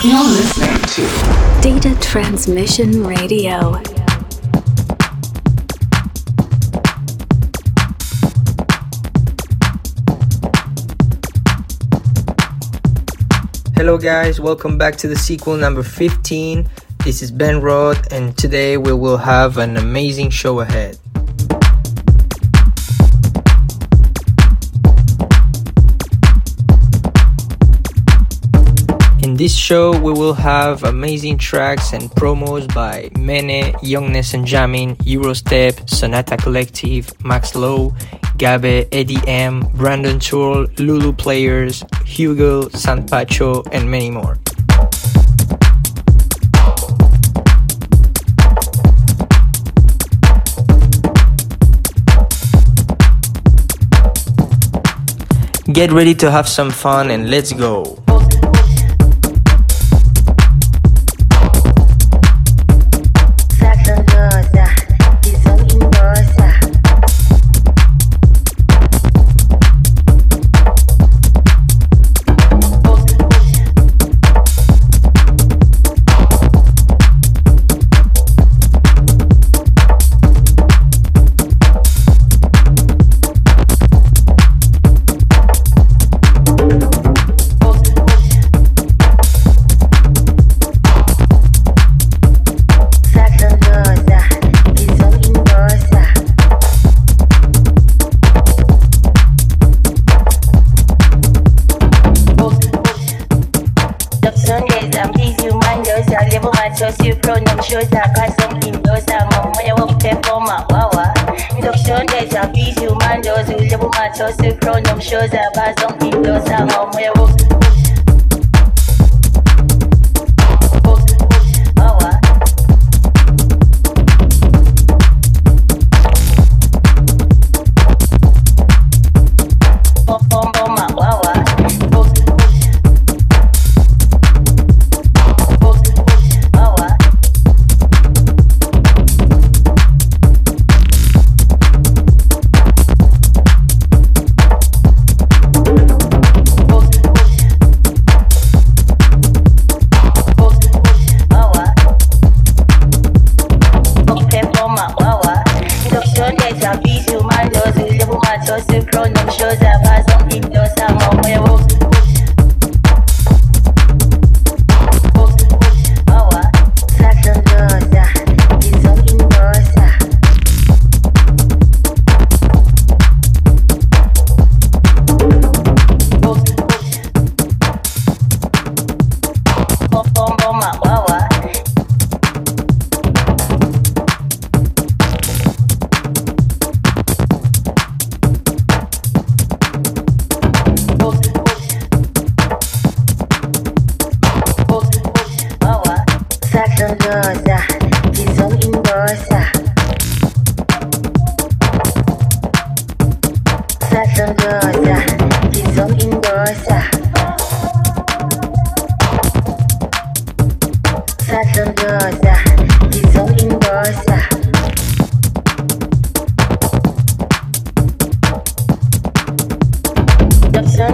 You're listening to Data Transmission Radio. Hello, guys, welcome back to the sequel number 15. This is Ben Roth, and today we will have an amazing show ahead. This show, we will have amazing tracks and promos by Mene, Youngness and Jamming, Eurostep, Sonata Collective, Max Low, Gabe, Eddie M, Brandon Tool, Lulu Players, Hugo, Sanpacho, and many more. Get ready to have some fun and let's go! kaso mlindoza mmoja wa upepo mawawa ndokushondeja bizi umandozi ulebu matosi krono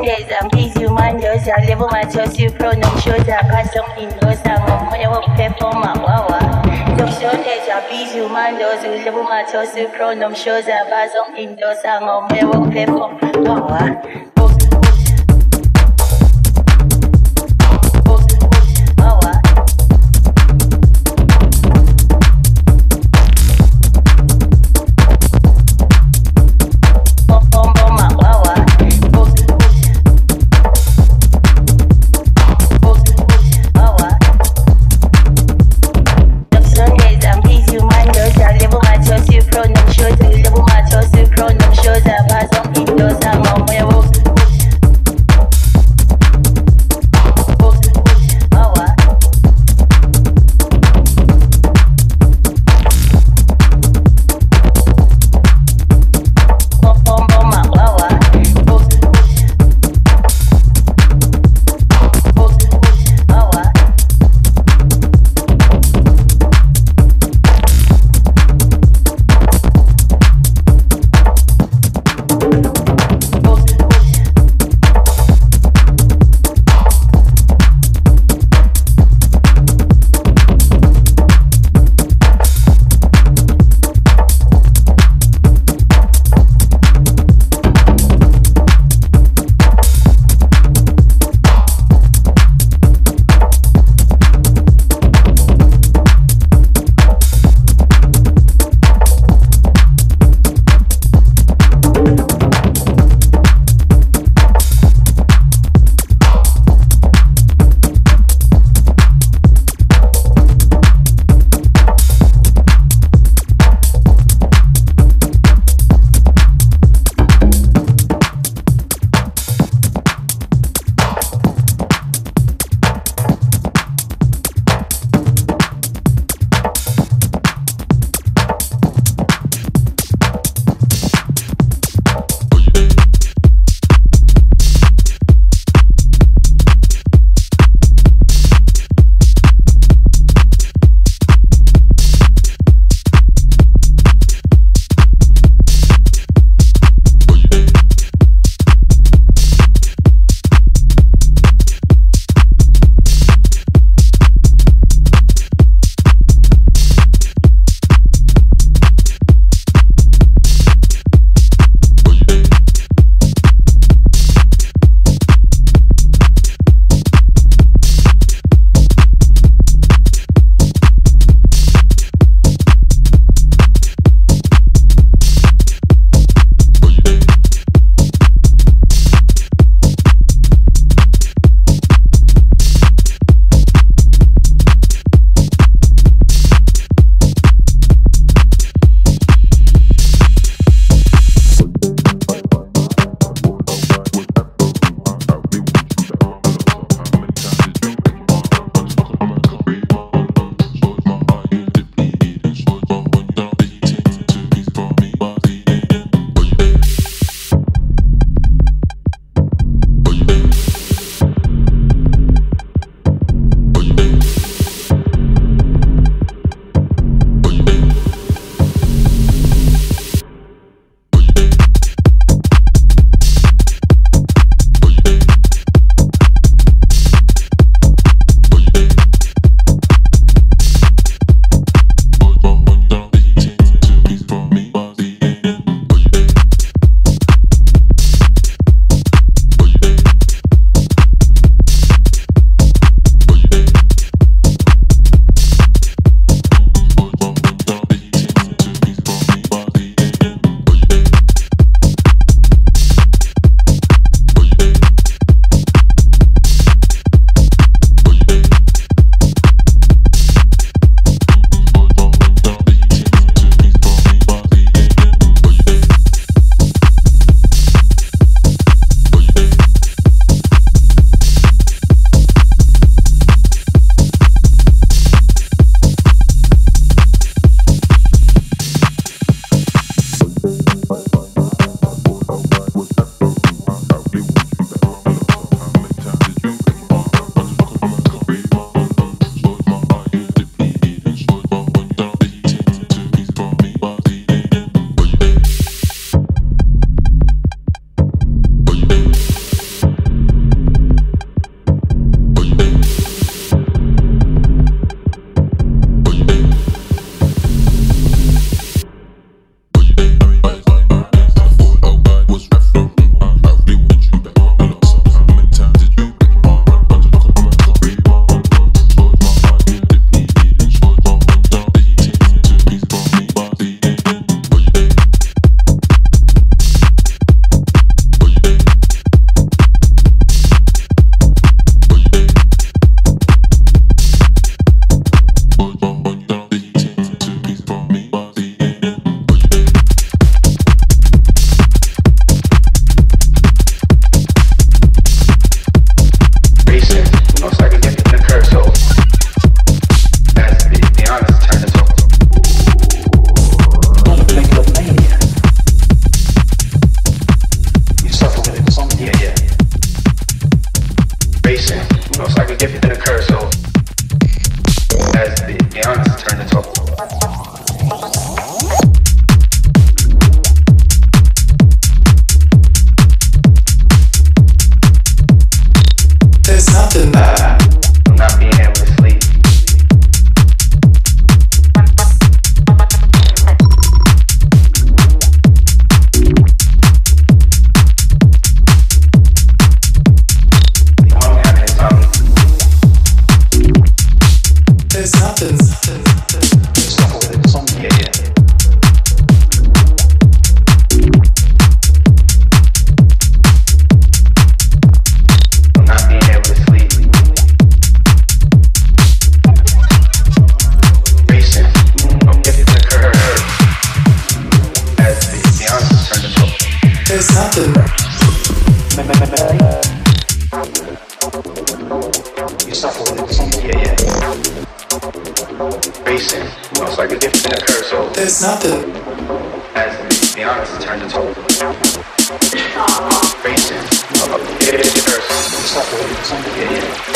days and please you man Just and level my trust you pronoun shows and cut some windows and I'm gonna perform my wawa. Junction days and please you man yours and level my trust you pronoun shows and cut some windows and I'm gonna walk perform wawa. 上个月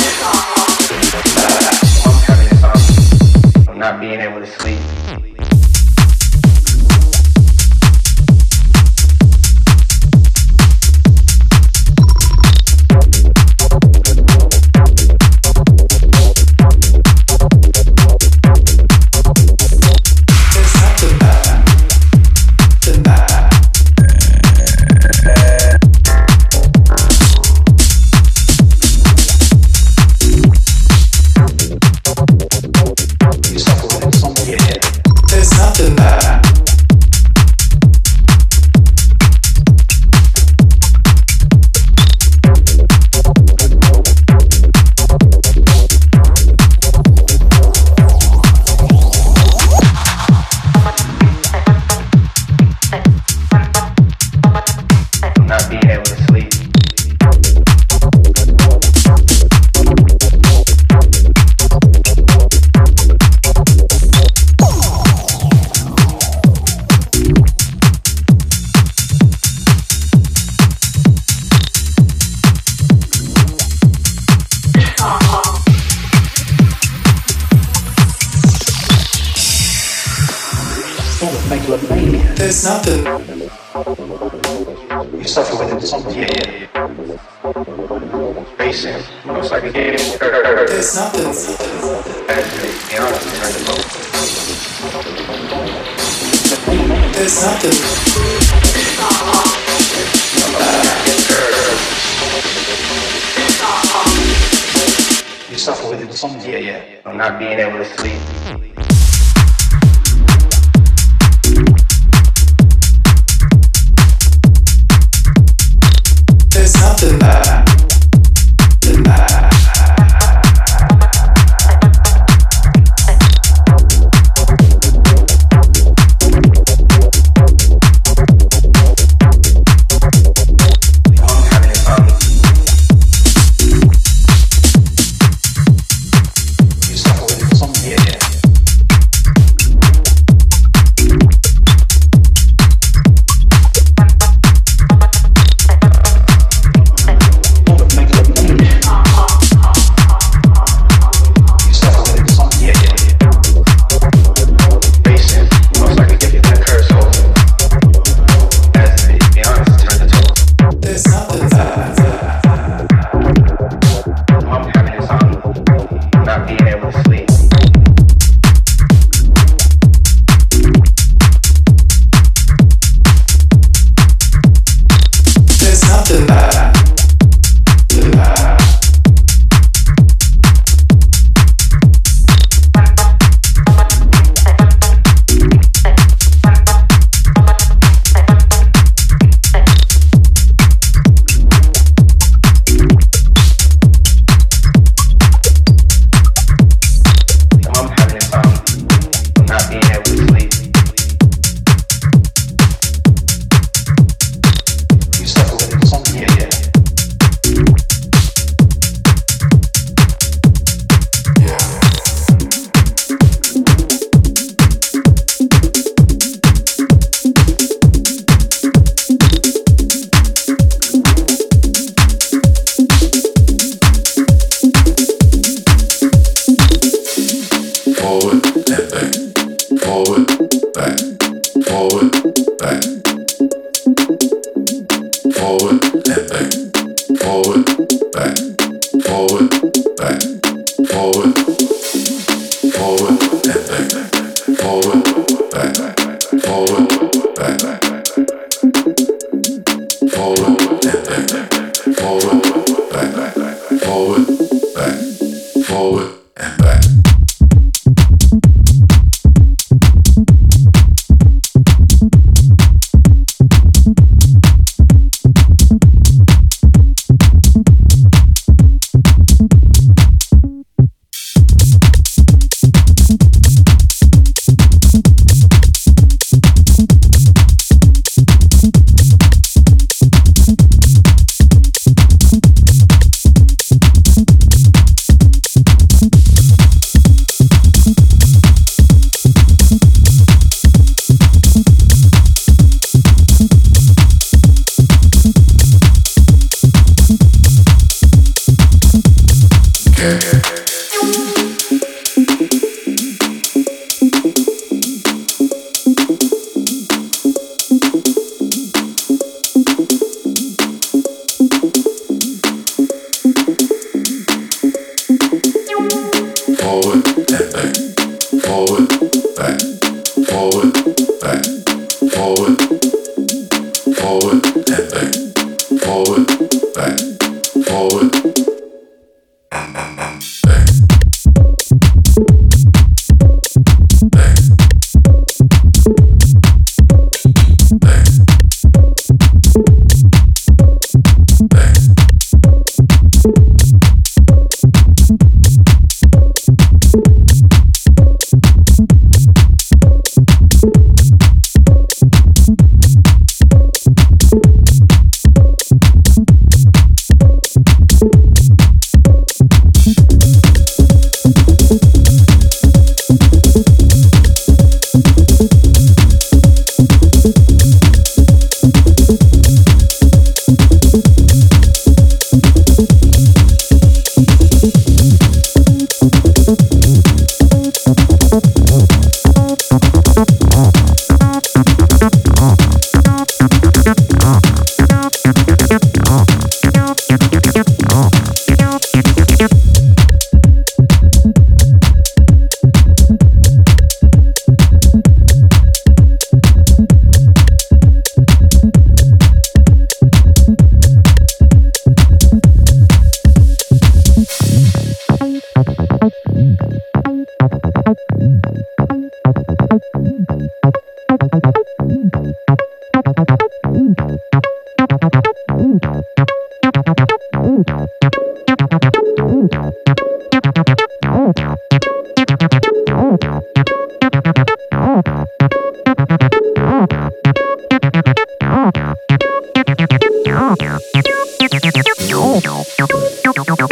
with I'm not being able to sleep. forward, forward.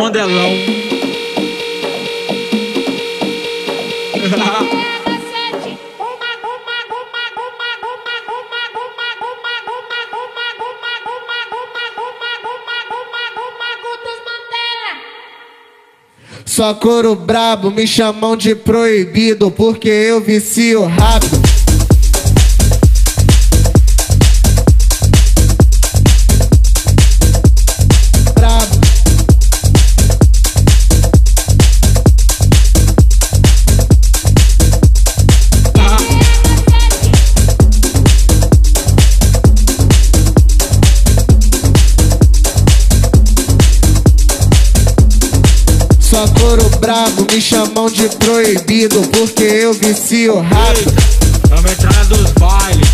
Mandelão. Só coro brabo, me chamam de proibido porque eu vicio rápido. Brabo me chamam de proibido porque eu vicio rápido. Vamos entrar dos bailes.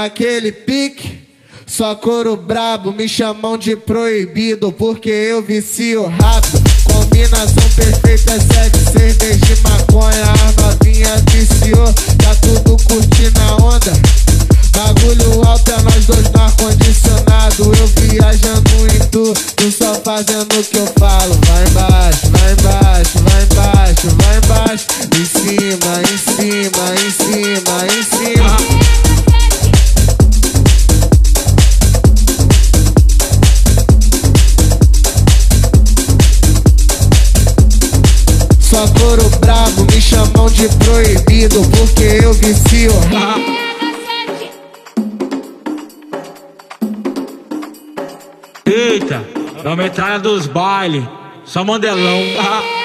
Naquele pique. Só coro brabo, me chamam de proibido porque eu vicio rápido. Combinação perfeita, sete cerveja de maconha. A novinha viciou, tudo curtindo a onda. Bagulho alto é nós dois no ar-condicionado. Eu viajando em tu, tu só fazendo o que eu falo. Vai embaixo, vai embaixo, vai embaixo, vai embaixo. Em cima, em cima, em cima, em cima. Chamam de proibido porque eu vicio. Eita, é a metralha dos bailes, só mandelão.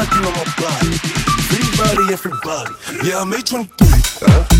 knocking on my body. Everybody, everybody. Yeah, I'm you do. Huh?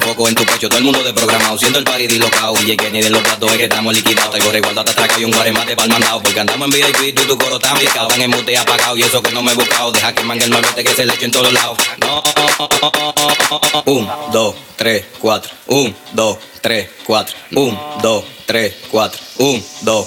Todo el mundo de programado, siendo el party dislocado. Y que ni de los platos es que estamos liquidados. Tengo resguardo hasta atrás y un guaremate para el mandado. Porque andamos en VIP, tú tu coro tan picado. En mute apagado y eso que no me he buscado. Deja que mangue el malvete que se le eche en todos lados. No. Un, dos, tres, cuatro. Un, dos, tres, cuatro. Un, dos, tres, cuatro. Un, dos,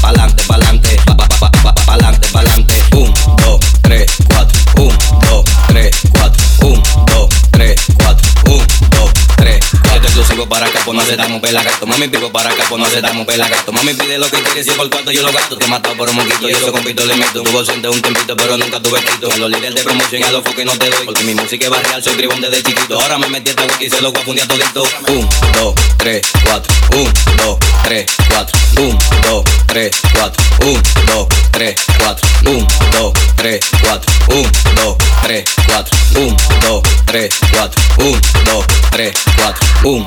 pa'lante, pa'lante, pa'lante, pa'lante, 1, 2, 3, 4, 1, 2, 3, 4. Cuatro. exclusivo para acá, pues no aceptamos gato. Mami pico para acá, pues no aceptamos gato. Mami pide lo que quiere, si por cuarto yo lo gasto. Te he matado por un moquito y eso compito le meto. Tuvo siente un tempito, pero nunca tuve quito. En los líderes de promoción y a los que no te doy. Porque mi música es barrial, soy tribón desde chiquito. Ahora me metí esta y se lo voy a todito. Un, dos, tres, cuatro. Un, dos, tres, cuatro. Un, dos, tres, cuatro. Un, dos, tres, cuatro. Un, dos, tres, cuatro. Un, dos, tres, cuatro. Un, dos, tres, cuatro. Un, dos, tres, cuatro. Un,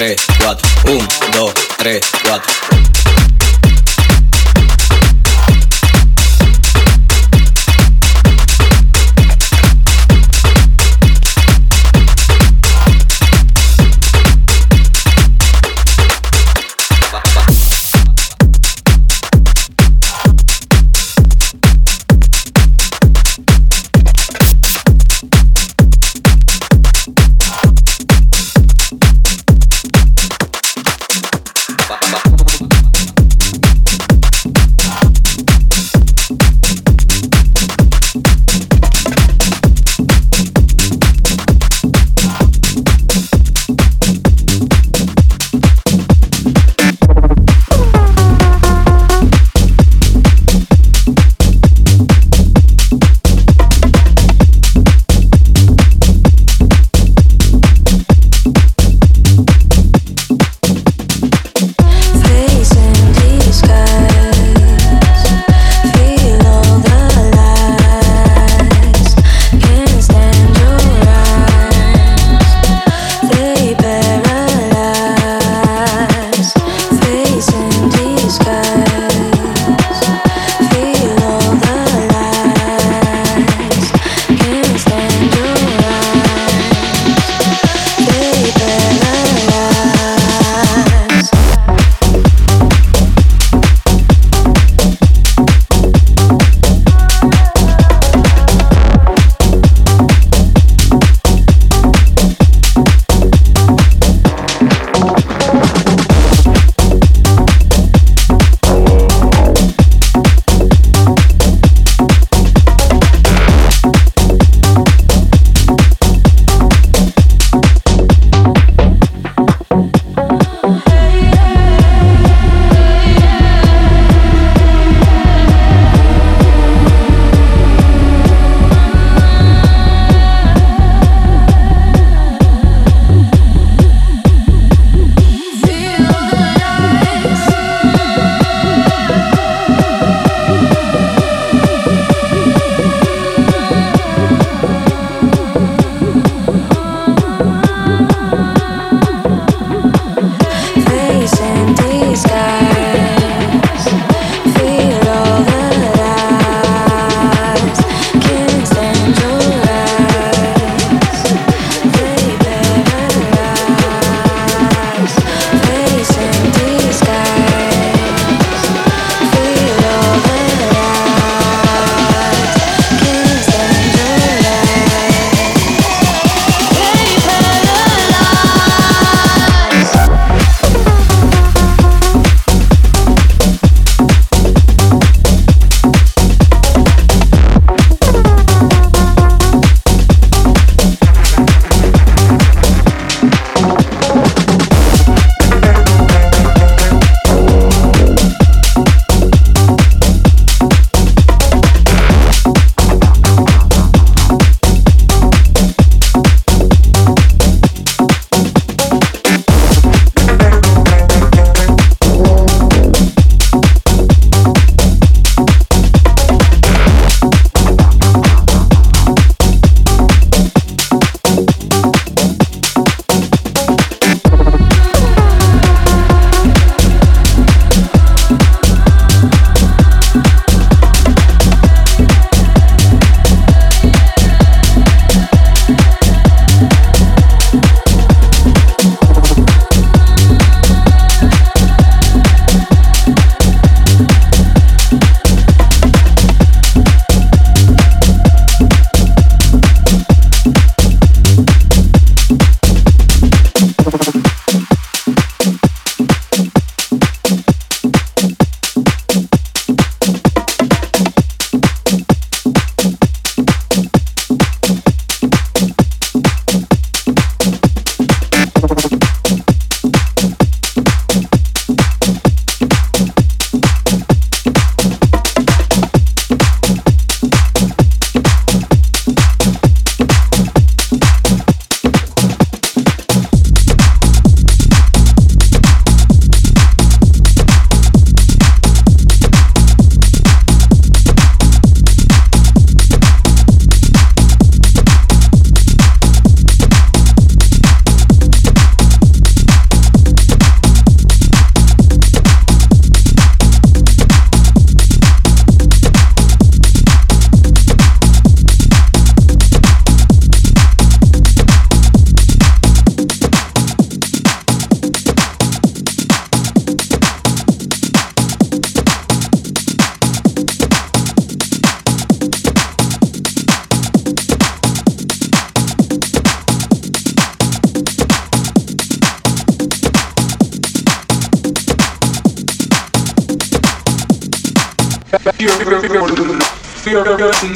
3, 4, 1, 2, 3, 4.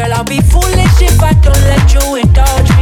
Girl, I'll be foolish if I don't let you indulge